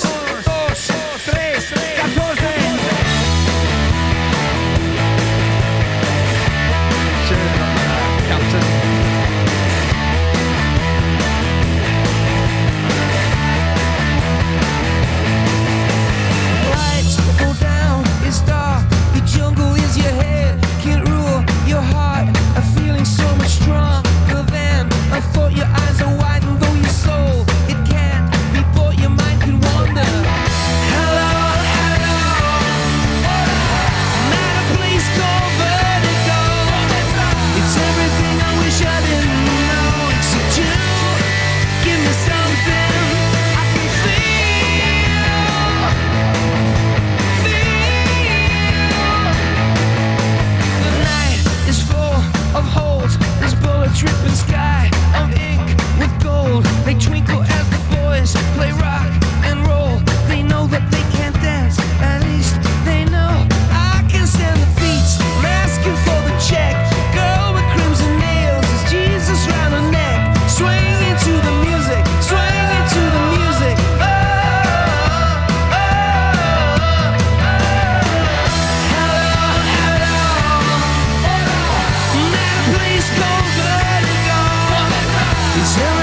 Podcast. Till